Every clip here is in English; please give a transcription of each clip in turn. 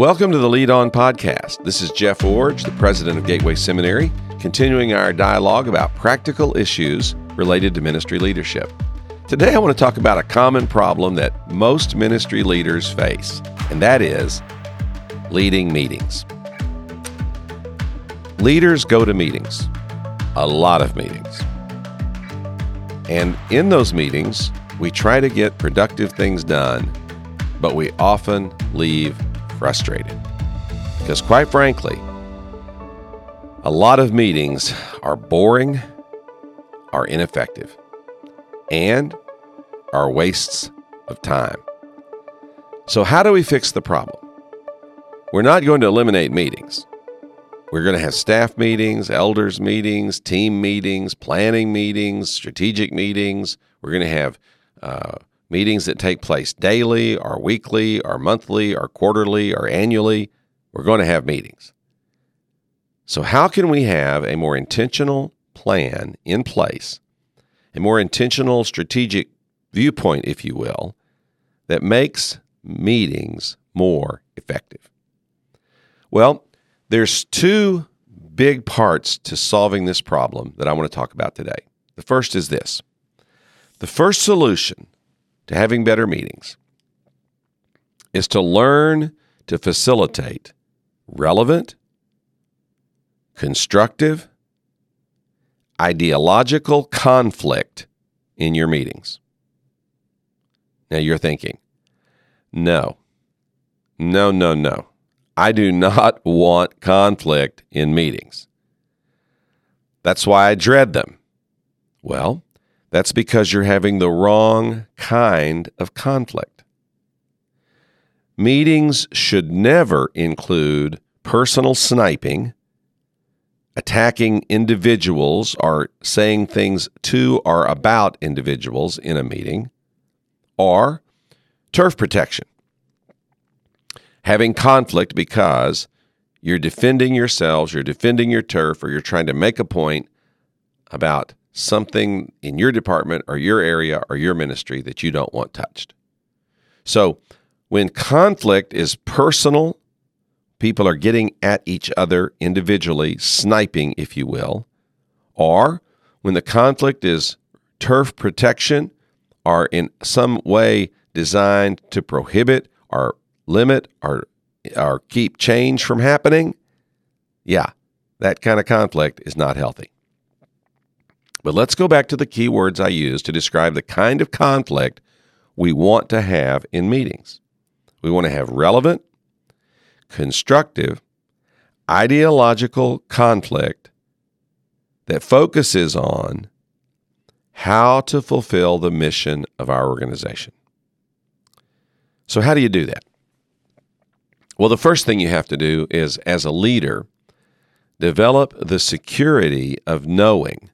Welcome to the Lead On Podcast. This is Jeff Iorg, the president of Gateway Seminary, continuing our dialogue about practical issues related to ministry leadership. Today, I want to talk about a common problem that most ministry leaders face, and that is leading meetings. Leaders go to meetings, a lot of meetings. And in those meetings, we try to get productive things done, but we often leave frustrated. Because, quite frankly, a lot of meetings are boring, are ineffective, and are wastes of time. So, how do we fix the problem? We're not going to eliminate meetings. We're going to have staff meetings, elders meetings, team meetings, planning meetings, strategic meetings. We're going to have uh, meetings that take place daily or weekly or monthly or quarterly or annually. We're going to have meetings. So, how can we have a more intentional plan in place, a more intentional strategic viewpoint, if you will, that makes meetings more effective? Well, there's two big parts to solving this problem that I want to talk about today. The first is this the first solution to having better meetings is to learn to facilitate relevant, constructive, ideological conflict in your meetings. Now you're thinking, no, no, no, no. I do not want conflict in meetings. That's why I dread them. Well, that's because you're having the wrong kind of conflict. Meetings should never include personal sniping, attacking individuals, or saying things to or about individuals in a meeting, or turf protection. Having conflict because you're defending yourselves, you're defending your turf, or you're trying to make a point about something in your department or your area or your ministry that you don't want touched. So, when conflict is personal, people are getting at each other individually, sniping, if you will, or when the conflict is turf protection or in some way designed to prohibit or limit or, or keep change from happening, yeah, that kind of conflict is not healthy. But let's go back to the key words I use to describe the kind of conflict we want to have in meetings. We want to have relevant, constructive, ideological conflict that focuses on how to fulfill the mission of our organization. So, how do you do that? Well, the first thing you have to do is, as a leader, develop the security of knowing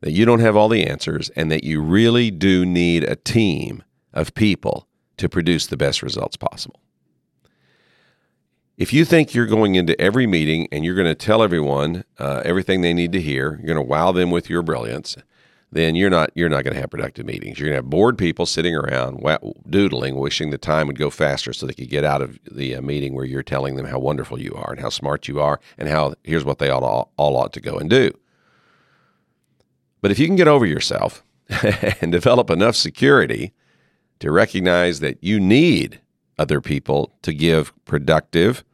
that you don't have all the answers and that you really do need a team of people to produce the best results possible. If you think you're going into every meeting and you're going to tell everyone uh, everything they need to hear, you're going to wow them with your brilliance, then you're not you're not going to have productive meetings. You're going to have bored people sitting around doodling, wishing the time would go faster so they could get out of the uh, meeting where you're telling them how wonderful you are and how smart you are and how here's what they all, all ought to go and do. But if you can get over yourself and develop enough security to recognize that you need other people to give productive,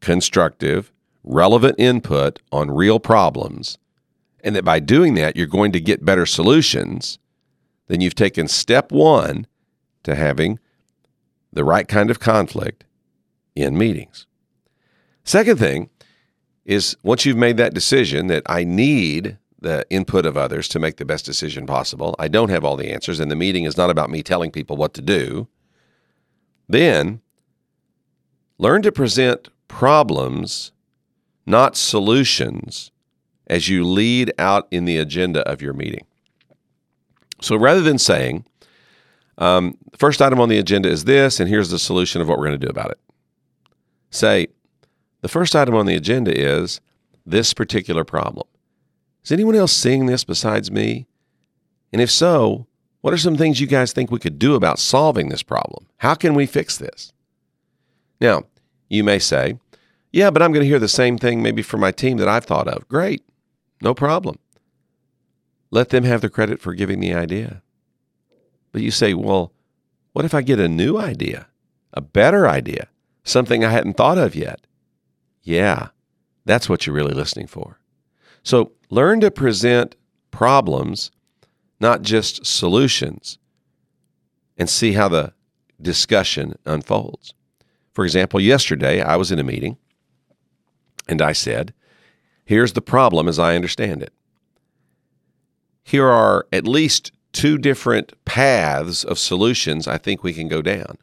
constructive, relevant input on real problems, and that by doing that, you're going to get better solutions, then you've taken step one to having the right kind of conflict in meetings. Second thing is once you've made that decision that I need the input of others to make the best decision possible. I don't have all the answers, and the meeting is not about me telling people what to do. Then learn to present problems, not solutions, as you lead out in the agenda of your meeting. So rather than saying, um, first item on the agenda is this, and here's the solution of what we're going to do about it, say, the first item on the agenda is this particular problem. Is anyone else seeing this besides me? And if so, what are some things you guys think we could do about solving this problem? How can we fix this? Now, You may say, Yeah, but I'm going to hear the same thing maybe from my team that I've thought of. Great, no problem. Let them have the credit for giving the idea. But you say, Well, what if I get a new idea, a better idea, something I hadn't thought of yet? Yeah, that's what you're really listening for. So learn to present problems, not just solutions, and see how the discussion unfolds. For example, yesterday I was in a meeting and I said, Here's the problem as I understand it. Here are at least two different paths of solutions I think we can go down.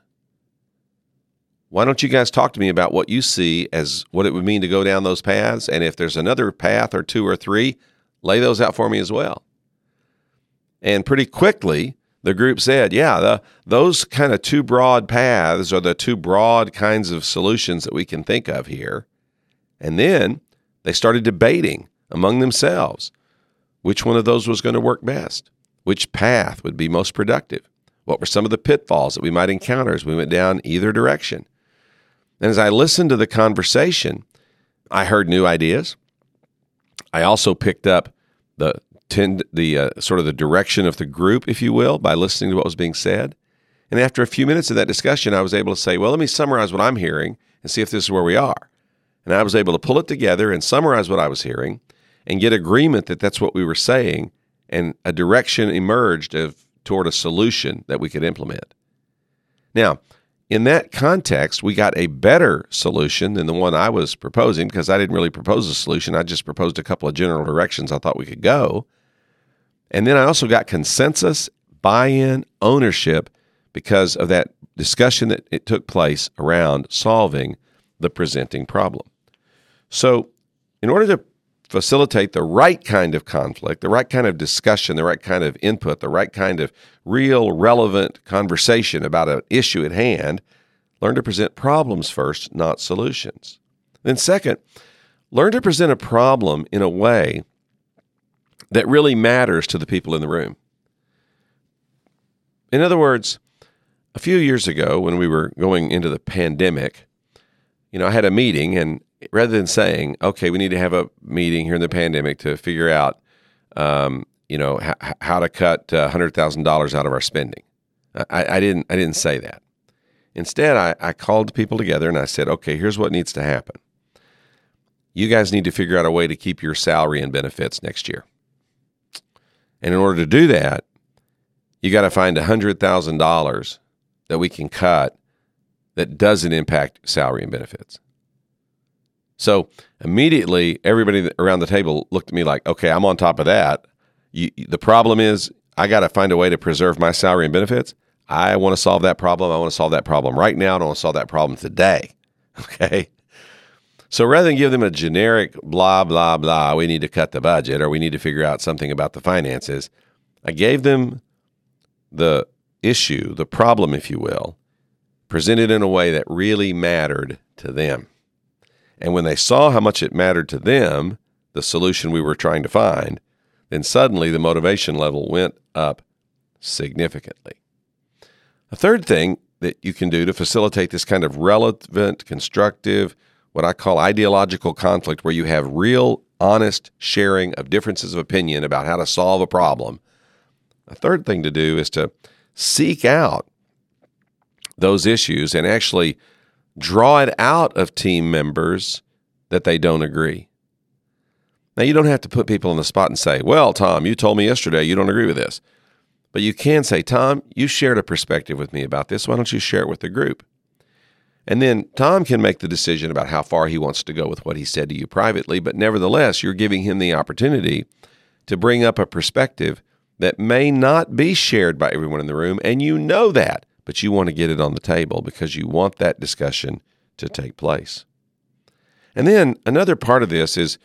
Why don't you guys talk to me about what you see as what it would mean to go down those paths? And if there's another path or two or three, lay those out for me as well. And pretty quickly, the group said, yeah, the, those kind of two broad paths are the two broad kinds of solutions that we can think of here. And then they started debating among themselves which one of those was going to work best, which path would be most productive, what were some of the pitfalls that we might encounter as we went down either direction. And as I listened to the conversation, I heard new ideas. I also picked up the tend the uh, sort of the direction of the group, if you will, by listening to what was being said. And after a few minutes of that discussion, I was able to say, "Well, let me summarize what I'm hearing and see if this is where we are." And I was able to pull it together and summarize what I was hearing and get agreement that that's what we were saying, and a direction emerged of toward a solution that we could implement. Now, in that context, we got a better solution than the one I was proposing because I didn't really propose a solution. I just proposed a couple of general directions I thought we could go. And then I also got consensus, buy in, ownership because of that discussion that it took place around solving the presenting problem. So, in order to facilitate the right kind of conflict, the right kind of discussion, the right kind of input, the right kind of real relevant conversation about an issue at hand, learn to present problems first, not solutions. Then, second, learn to present a problem in a way that really matters to the people in the room. In other words, a few years ago when we were going into the pandemic, you know, I had a meeting and rather than saying, okay, we need to have a meeting here in the pandemic to figure out, um, you know, h- how to cut uh, hundred thousand dollars out of our spending. I, I, didn't. I didn't say that. Instead, I, I called people together and I said, okay, here's what needs to happen. You guys need to figure out a way to keep your salary and benefits next year. And in order to do that, you got to find hundred thousand dollars that we can cut that doesn't impact salary and benefits. So immediately, everybody around the table looked at me like, okay, I'm on top of that. You, the problem is, I got to find a way to preserve my salary and benefits. I want to solve that problem. I want to solve that problem right now. I don't want to solve that problem today. Okay. So rather than give them a generic blah, blah, blah, we need to cut the budget or we need to figure out something about the finances, I gave them the issue, the problem, if you will, presented in a way that really mattered to them. And when they saw how much it mattered to them, the solution we were trying to find, then suddenly the motivation level went up significantly. A third thing that you can do to facilitate this kind of relevant, constructive, what I call ideological conflict, where you have real, honest sharing of differences of opinion about how to solve a problem. A third thing to do is to seek out those issues and actually draw it out of team members that they don't agree. Now, you don't have to put people on the spot and say, Well, Tom, you told me yesterday you don't agree with this. But you can say, Tom, you shared a perspective with me about this. Why don't you share it with the group? And then Tom can make the decision about how far he wants to go with what he said to you privately. But nevertheless, you're giving him the opportunity to bring up a perspective that may not be shared by everyone in the room. And you know that but you want to get it on the table because you want that discussion to take place. And then another part of this is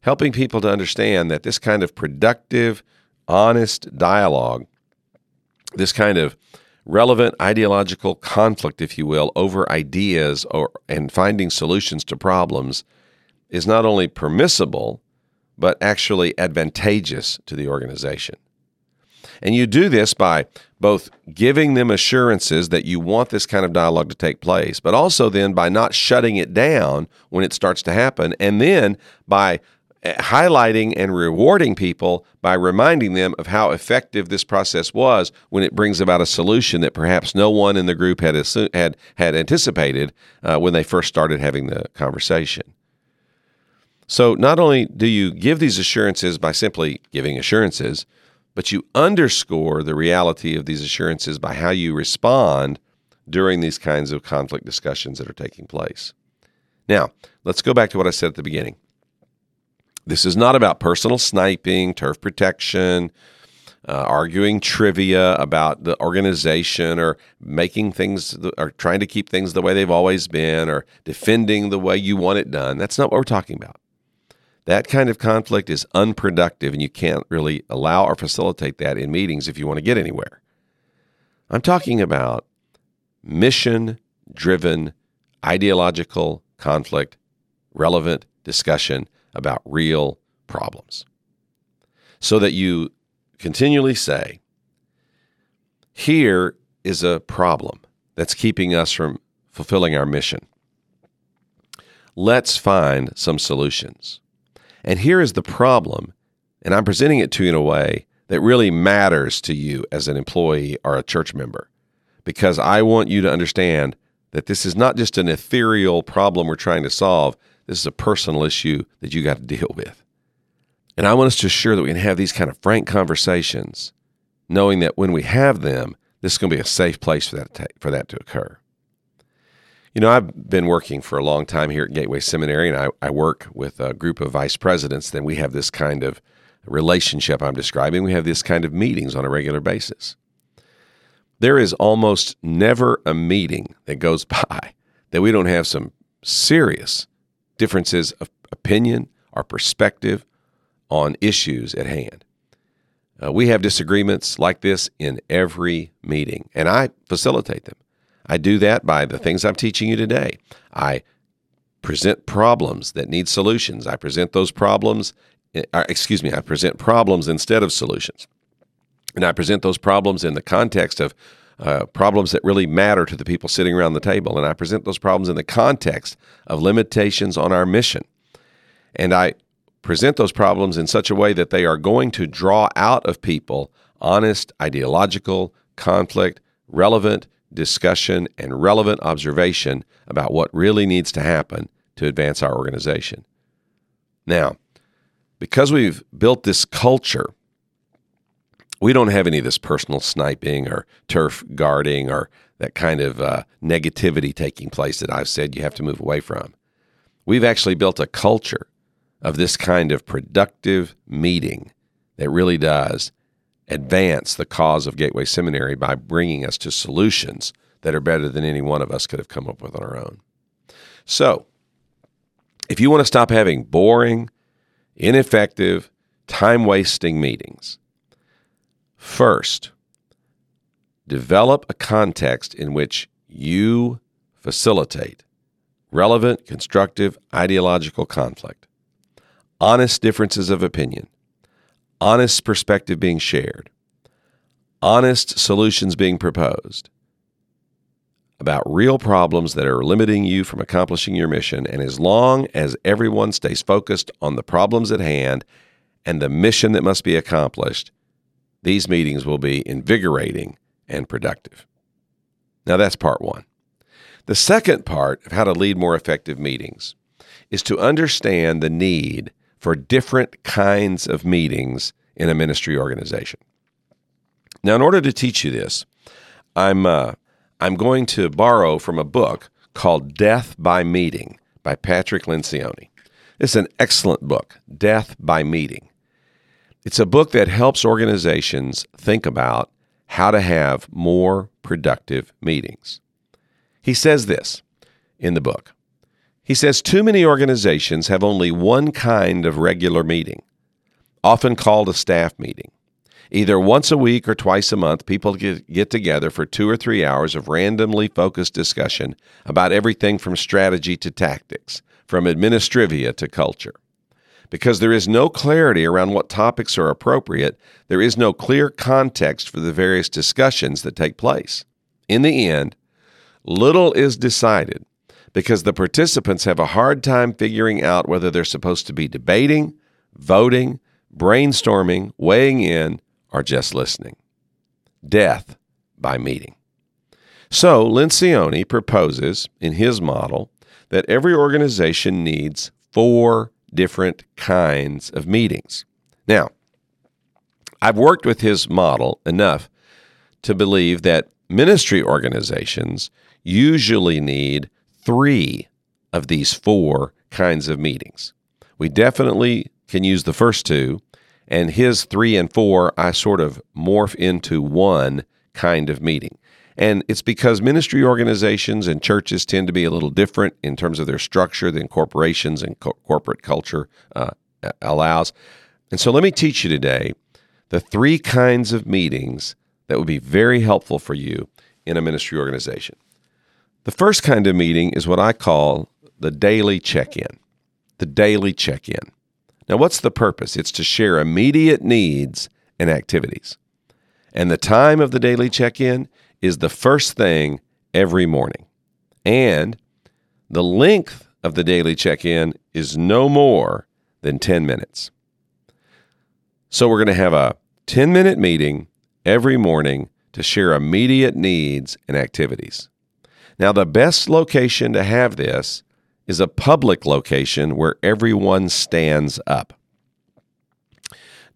helping people to understand that this kind of productive, honest dialogue, this kind of relevant ideological conflict, if you will, over ideas or and finding solutions to problems is not only permissible, but actually advantageous to the organization. And you do this by both giving them assurances that you want this kind of dialogue to take place, but also then by not shutting it down when it starts to happen, and then by eh, highlighting and rewarding people by reminding them of how effective this process was when it brings about a solution that perhaps no one in the group had had had anticipated uh, when they first started having the conversation. So not only do you give these assurances by simply giving assurances, but you underscore the reality of these assurances by how you respond during these kinds of conflict discussions that are taking place. Now, let's go back to what I said at the beginning. This is not about personal sniping, turf protection, uh, arguing trivia about the organization or making things or trying to keep things the way they've always been or defending the way you want it done. That's not what we're talking about. That kind of conflict is unproductive, and you can't really allow or facilitate that in meetings if you want to get anywhere. I'm talking about mission driven, ideological conflict, relevant discussion about real problems. So that you continually say, here is a problem that's keeping us from fulfilling our mission. Let's find some solutions. And here is the problem, and I'm presenting it to you in a way that really matters to you as an employee or a church member, because I want you to understand that this is not just an ethereal problem we're trying to solve. This is a personal issue that you got to deal with. And I want us to assure that we can have these kind of frank conversations, knowing that when we have them, this is going to be a safe place for that to, for that to occur. You know, I've been working for a long time here at Gateway Seminary, and I, I work with a group of vice presidents. Then we have this kind of relationship I'm describing. We have this kind of meetings on a regular basis. There is almost never a meeting that goes by that we don't have some serious differences of opinion or perspective on issues at hand. Uh, we have disagreements like this in every meeting, and I facilitate them. I do that by the things I'm teaching you today. I present problems that need solutions. I present those problems, uh, excuse me, I present problems instead of solutions. And I present those problems in the context of uh, problems that really matter to the people sitting around the table. And I present those problems in the context of limitations on our mission. And I present those problems in such a way that they are going to draw out of people honest, ideological, conflict, relevant, discussion, and relevant observation about what really needs to happen to advance our organization. Now, because we've built this culture, we don't have any of this personal sniping or turf guarding or that kind of uh, negativity taking place that I've said you have to move away from. We've actually built a culture of this kind of productive meeting that really does advance the cause of Gateway Seminary by bringing us to solutions that are better than any one of us could have come up with on our own. So, if you want to stop having boring, ineffective, time wasting meetings, first, develop a context in which you facilitate relevant, constructive, ideological conflict, honest differences of opinion, honest perspective being shared, honest solutions being proposed about real problems that are limiting you from accomplishing your mission. And as long as everyone stays focused on the problems at hand and the mission that must be accomplished, these meetings will be invigorating and productive. Now, that's part one. The second part of how to lead more effective meetings is to understand the need for different kinds of meetings in a ministry organization. Now, in order to teach you this, I'm uh, I'm going to borrow from a book called Death by Meeting by Patrick Lencioni. It's an excellent book, Death by Meeting. It's a book that helps organizations think about how to have more productive meetings. He says this in the book he says too many organizations have only one kind of regular meeting, often called a staff meeting. Either once a week or twice a month, people get, get together for two or three hours of randomly focused discussion about everything from strategy to tactics, from administrivia to culture. Because there is no clarity around what topics are appropriate, there is no clear context for the various discussions that take place. In the end, little is decided because the participants have a hard time figuring out whether they're supposed to be debating, voting, brainstorming, weighing in, or just listening. Death by meeting. So, Lencioni proposes in his model that every organization needs four different kinds of meetings. Now, I've worked with his model enough to believe that ministry organizations usually need three of these four kinds of meetings. We definitely can use the first two, and his three and four, I sort of morph into one kind of meeting. And it's because ministry organizations and churches tend to be a little different in terms of their structure than corporations and co- corporate culture uh, allows. And so let me teach you today the three kinds of meetings that would be very helpful for you in a ministry organization. The first kind of meeting is what I call the daily check in. The daily check in. Now, what's the purpose? It's to share immediate needs and activities. And the time of the daily check in is the first thing every morning. And the length of the daily check in is no more than 10 minutes. So we're going to have a 10 minute meeting every morning to share immediate needs and activities. Now, the best location to have this is a public location where everyone stands up.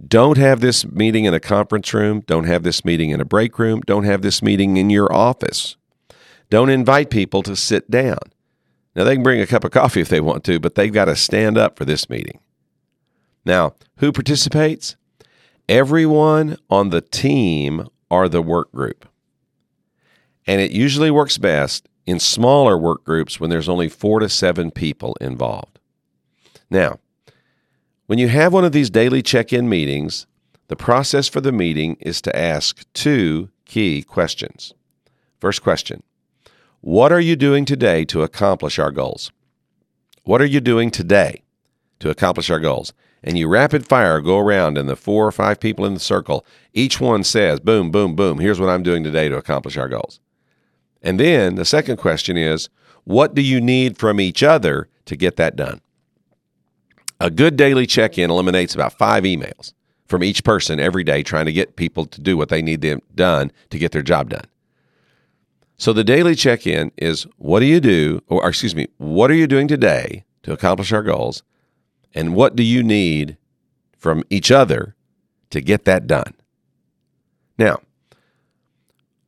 Don't have this meeting in a conference room. Don't have this meeting in a break room. Don't have this meeting in your office. Don't invite people to sit down. Now, they can bring a cup of coffee if they want to, but they've got to stand up for this meeting. Now, who participates? Everyone on the team or the work group. And it usually works best in smaller work groups when there's only four to seven people involved. Now, when you have one of these daily check in meetings, the process for the meeting is to ask two key questions. First question What are you doing today to accomplish our goals? What are you doing today to accomplish our goals? And you rapid fire go around, and the four or five people in the circle, each one says, Boom, boom, boom, here's what I'm doing today to accomplish our goals. And then the second question is, What do you need from each other to get that done? A good daily check in eliminates about five emails from each person every day trying to get people to do what they need them done to get their job done. So the daily check in is what do you do, or excuse me, what are you doing today to accomplish our goals? And what do you need from each other to get that done? Now,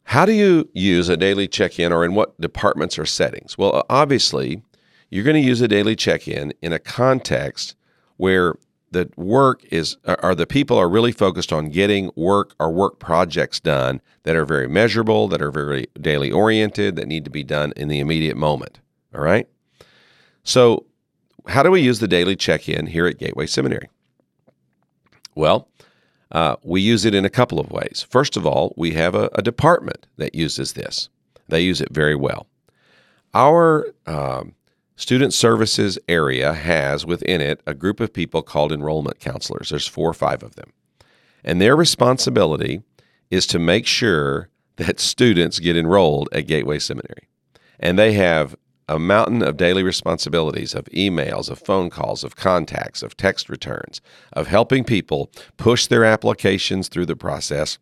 how do you use a daily check in or in what departments or settings? Well, obviously, you're going to use a daily check in in a context where the work is are the people are really focused on getting work or work projects done that are very measurable, that are very daily oriented, that need to be done in the immediate moment. All right? So, how do we use the daily check-in here at Gateway Seminary? Well, uh, we use it in a couple of ways. First of all, we have a, a department that uses this. They use it very well. Our um, Student Services area has within it a group of people called enrollment counselors. There's four or five of them. And their responsibility is to make sure that students get enrolled at Gateway Seminary. And they have a mountain of daily responsibilities of emails, of phone calls, of contacts, of text returns, of helping people push their applications through the process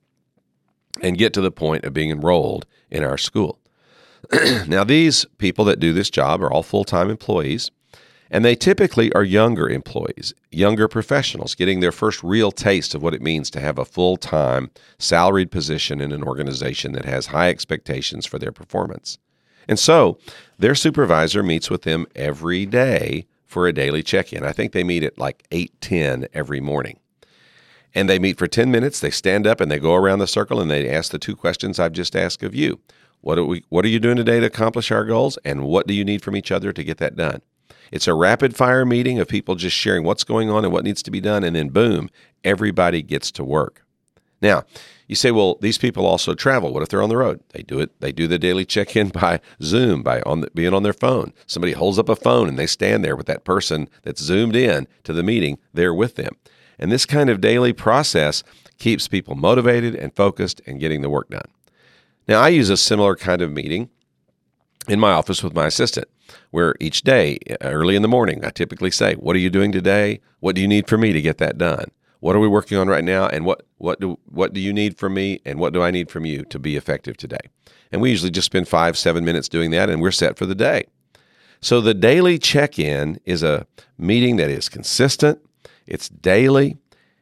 and get to the point of being enrolled in our school. now, these people that do this job are all full time employees, and they typically are younger employees, younger professionals getting their first real taste of what it means to have a full time salaried position in an organization that has high expectations for their performance. And so their supervisor meets with them every day for a daily check in. I think they meet at like 8:10 every morning. And they meet for 10 minutes, they stand up and they go around the circle and they ask the two questions I've just asked of you. What are we what are you doing today to accomplish our goals and what do you need from each other to get that done? It's a rapid fire meeting of people just sharing what's going on and what needs to be done and then boom, everybody gets to work. Now, you say, well, these people also travel. What if they're on the road? They do it. They do the daily check-in by Zoom, by on the, being on their phone. Somebody holds up a phone and they stand there with that person that's zoomed in to the meeting there with them. And this kind of daily process keeps people motivated and focused and getting the work done. Now, I use a similar kind of meeting in my office with my assistant, where each day, uh, early in the morning, I typically say, What are you doing today? What do you need from me to get that done? What are we working on right now? And what, what, do, what do you need from me? And what do I need from you to be effective today? And we usually just spend five, seven minutes doing that, and we're set for the day. So the daily check in is a meeting that is consistent, it's daily,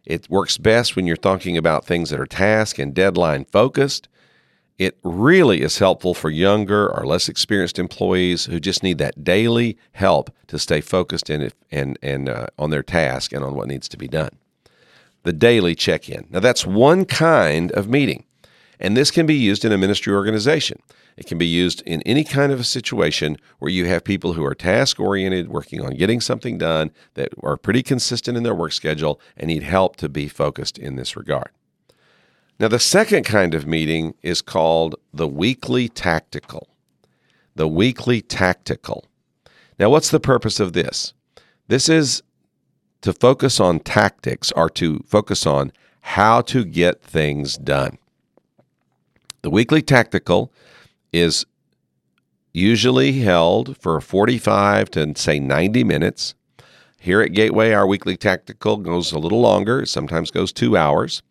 it works best when you're talking about things that are task and deadline focused. It really is helpful for younger or less experienced employees who just need that daily help to stay focused it and, and uh, on their task and on what needs to be done. The daily check in. Now, that's one kind of meeting, and this can be used in a ministry organization. It can be used in any kind of a situation where you have people who are task oriented, working on getting something done, that are pretty consistent in their work schedule, and need help to be focused in this regard. Now, the second kind of meeting is called the weekly tactical. The weekly tactical. Now, what's the purpose of this? This is to focus on tactics or to focus on how to get things done. The weekly tactical is usually held for 45 to say 90 minutes. Here at Gateway, our weekly tactical goes a little longer, sometimes goes two hours.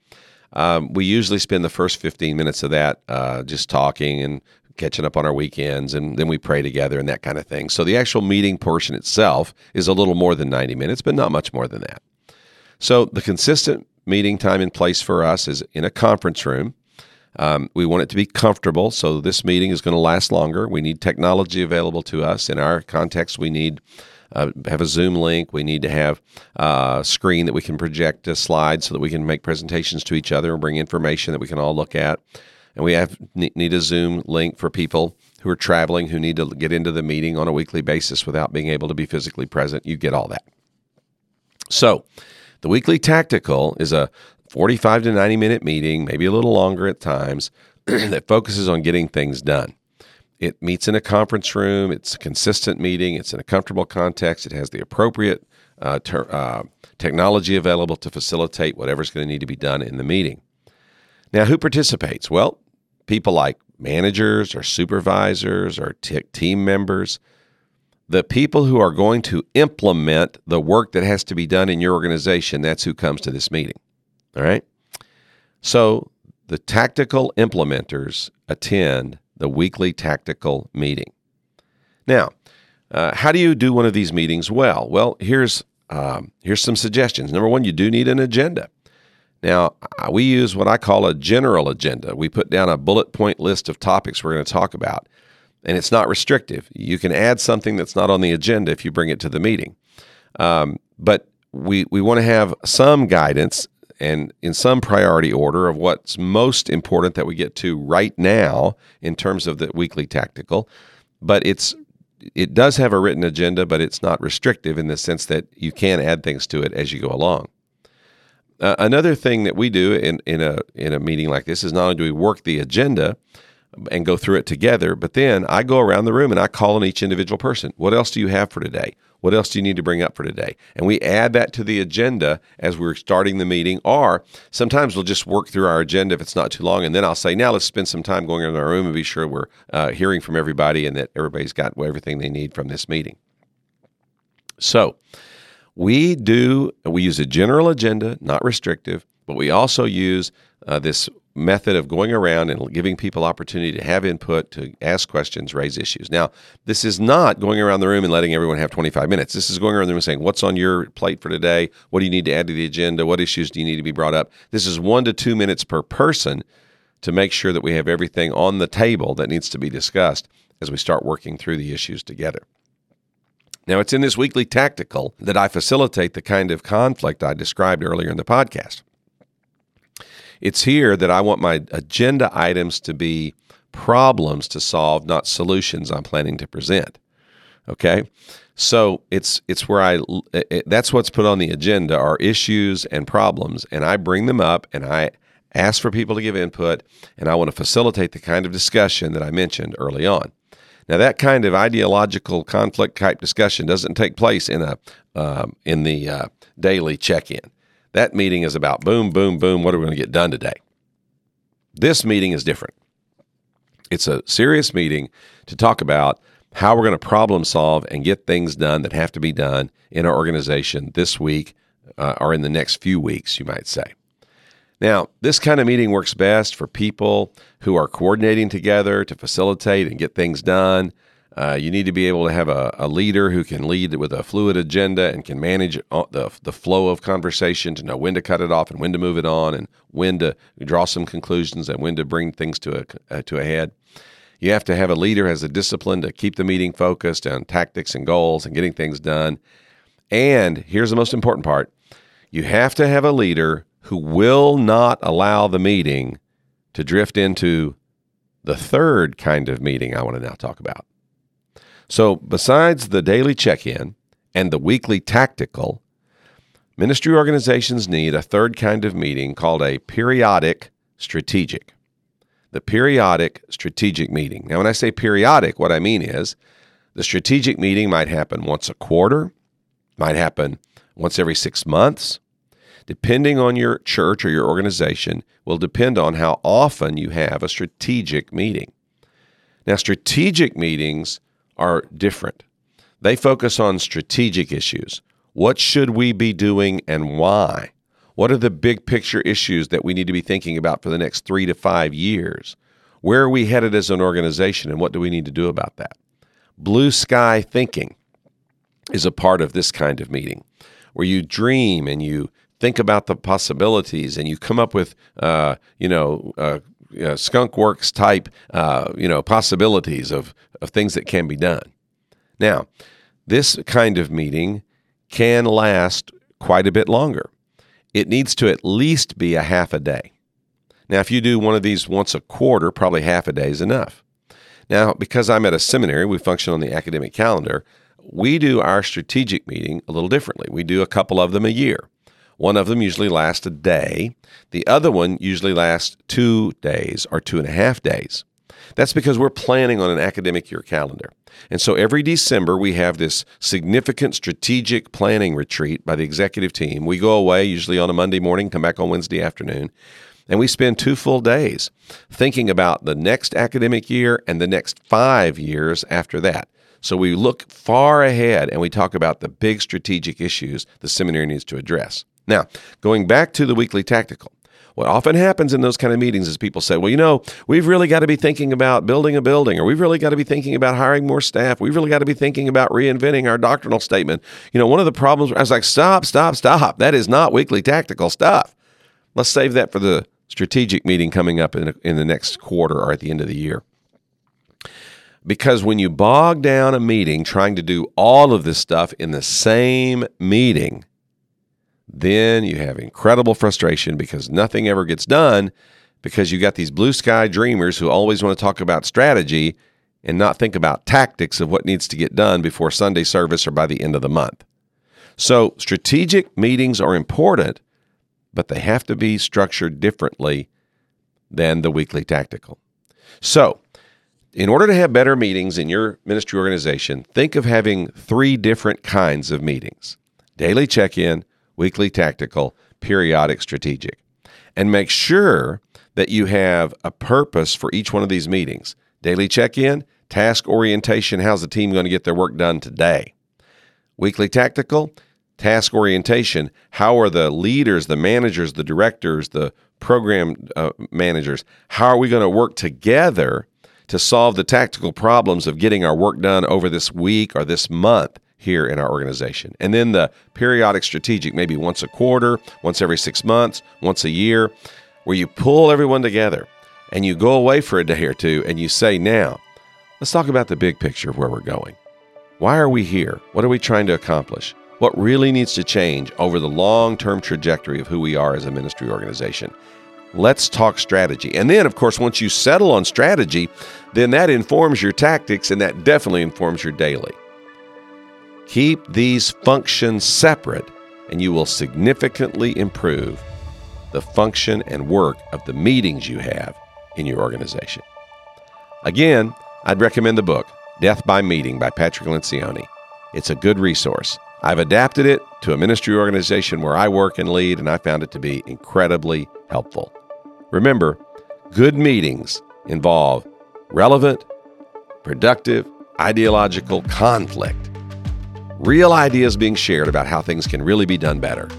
Um, we usually spend the first 15 minutes of that uh, just talking and catching up on our weekends, and then we pray together and that kind of thing. So the actual meeting portion itself is a little more than 90 minutes, but not much more than that. So the consistent meeting time and place for us is in a conference room. Um, we want it to be comfortable, so this meeting is going to last longer. We need technology available to us. In our context, we need uh, have a Zoom link. We need to have uh, a screen that we can project a slide so that we can make presentations to each other and bring information that we can all look at. And we have need a Zoom link for people who are traveling who need to get into the meeting on a weekly basis without being able to be physically present. You get all that. So, the weekly tactical is a 45 to 90 minute meeting, maybe a little longer at times, that focuses on getting things done. It meets in a conference room. It's a consistent meeting. It's in a comfortable context. It has the appropriate uh, ter- uh, technology available to facilitate whatever's going to need to be done in the meeting. Now, who participates? Well, people like managers or supervisors or t- team members. The people who are going to implement the work that has to be done in your organization, that's who comes to this meeting. All right. So the tactical implementers attend the weekly tactical meeting. Now, uh, how do you do one of these meetings well? Well, here's um, here's some suggestions. Number one, you do need an agenda. Now, we use what I call a general agenda. We put down a bullet point list of topics we're going to talk about, and it's not restrictive. You can add something that's not on the agenda if you bring it to the meeting. Um, but we, we want to have some guidance and in some priority order of what's most important that we get to right now in terms of the weekly tactical. But it's it does have a written agenda, but it's not restrictive in the sense that you can add things to it as you go along. Uh, another thing that we do in, in a in a meeting like this is not only do we work the agenda and go through it together, but then I go around the room and I call on each individual person. What else do you have for today? What else do you need to bring up for today? And we add that to the agenda as we're starting the meeting. Or sometimes we'll just work through our agenda if it's not too long. And then I'll say, now let's spend some time going around our room and be sure we're uh, hearing from everybody and that everybody's got everything they need from this meeting. So we do, we use a general agenda, not restrictive, but we also use uh, this method of going around and giving people opportunity to have input, to ask questions, raise issues. Now, this is not going around the room and letting everyone have 25 minutes. This is going around the room and saying, What's on your plate for today? What do you need to add to the agenda? What issues do you need to be brought up? This is one to two minutes per person to make sure that we have everything on the table that needs to be discussed as we start working through the issues together. Now, it's in this weekly tactical that I facilitate the kind of conflict I described earlier in the podcast. It's here that I want my agenda items to be problems to solve, not solutions I'm planning to present. Okay? So it's it's where I it, that's what's put on the agenda are issues and problems and I bring them up and I ask for people to give input, and I want to facilitate the kind of discussion that I mentioned early on. Now, that kind of ideological conflict type discussion doesn't take place in a um, in the uh, daily check-in. That meeting is about boom, boom, boom. What are we going to get done today? This meeting is different. It's a serious meeting to talk about how we're going to problem solve and get things done that have to be done in our organization this week uh, or in the next few weeks, you might say. Now, this kind of meeting works best for people who are coordinating together to facilitate and get things done. Uh, you need to be able to have a, a, leader who can lead with a fluid agenda and can manage the, the flow of conversation to know when to cut it off and when to move it on and when to draw some conclusions and when to bring things to a, uh, to a head. You have to have a leader has a discipline to keep the meeting focused on tactics and goals and getting things done. And here's the most important part you have to have a leader who will not allow the meeting to drift into the third kind of meeting I want to now talk about. So, besides the daily check in and the weekly tactical, ministry organizations need a third kind of meeting called a periodic strategic. The periodic strategic meeting. Now, when I say periodic, what I mean is the strategic meeting might happen once a quarter, might happen once every six months, depending on your church or your organization, will depend on how often you have a strategic meeting. Now, strategic meetings are different. They focus on strategic issues. What should we be doing and why? What are the big picture issues that we need to be thinking about for the next three to five years? Where are we headed as an organization and what do we need to do about that? Blue sky thinking is a part of this kind of meeting where you dream and you think about the possibilities and you come up with, uh, you know, uh, uh, skunk works type, uh, you know, possibilities of, of things that can be done. Now, this kind of meeting can last quite a bit longer. It needs to at least be a half a day. Now, if you do one of these once a quarter, probably half a day is enough. Now, because I'm at a seminary, we function on the academic calendar, we do our strategic meeting a little differently. We do a couple of them a year. One of them usually lasts a day. The other one usually lasts two days or two and a half days. That's because we're planning on an academic year calendar. And so every December, we have this significant strategic planning retreat by the executive team. We go away usually on a Monday morning, come back on Wednesday afternoon, and we spend two full days thinking about the next academic year and the next five years after that. So we look far ahead and we talk about the big strategic issues the seminary needs to address. Now, going back to the weekly tactical, what often happens in those kind of meetings is people say, well, you know, we've really got to be thinking about building a building, or we've really got to be thinking about hiring more staff. We've really got to be thinking about reinventing our doctrinal statement. You know, one of the problems, I was like, stop, stop, stop. That is not weekly tactical stuff. Let's save that for the strategic meeting coming up in, in the next quarter or at the end of the year. Because when you bog down a meeting trying to do all of this stuff in the same meeting, then you have incredible frustration because nothing ever gets done because you got these blue sky dreamers who always want to talk about strategy and not think about tactics of what needs to get done before Sunday service or by the end of the month. So, strategic meetings are important, but they have to be structured differently than the weekly tactical. So, in order to have better meetings in your ministry organization, think of having three different kinds of meetings daily check in, weekly tactical, periodic strategic. And make sure that you have a purpose for each one of these meetings. Daily check in, task orientation how's the team going to get their work done today? Weekly tactical, task orientation how are the leaders, the managers, the directors, the program uh, managers, how are we going to work together to solve the tactical problems of getting our work done over this week or this month? Here in our organization. And then the periodic strategic, maybe once a quarter, once every six months, once a year, where you pull everyone together and you go away for a day or two and you say, now, let's talk about the big picture of where we're going. Why are we here? What are we trying to accomplish? What really needs to change over the long term trajectory of who we are as a ministry organization? Let's talk strategy. And then, of course, once you settle on strategy, then that informs your tactics and that definitely informs your daily. Keep these functions separate, and you will significantly improve the function and work of the meetings you have in your organization. Again, I'd recommend the book, Death by Meeting by Patrick Lencioni. It's a good resource. I've adapted it to a ministry organization where I work and lead, and I found it to be incredibly helpful. Remember, good meetings involve relevant, productive, ideological conflict. Real ideas being shared about how things can really be done better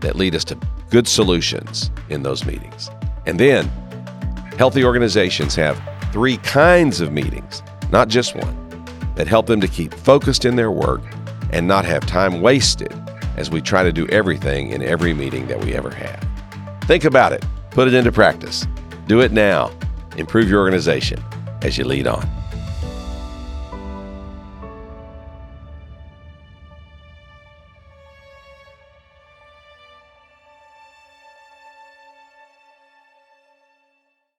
that lead us to good solutions in those meetings. And then, healthy organizations have three kinds of meetings, not just one, that help them to keep focused in their work and not have time wasted as we try to do everything in every meeting that we ever have. Think about it, put it into practice, do it now, improve your organization as you lead on.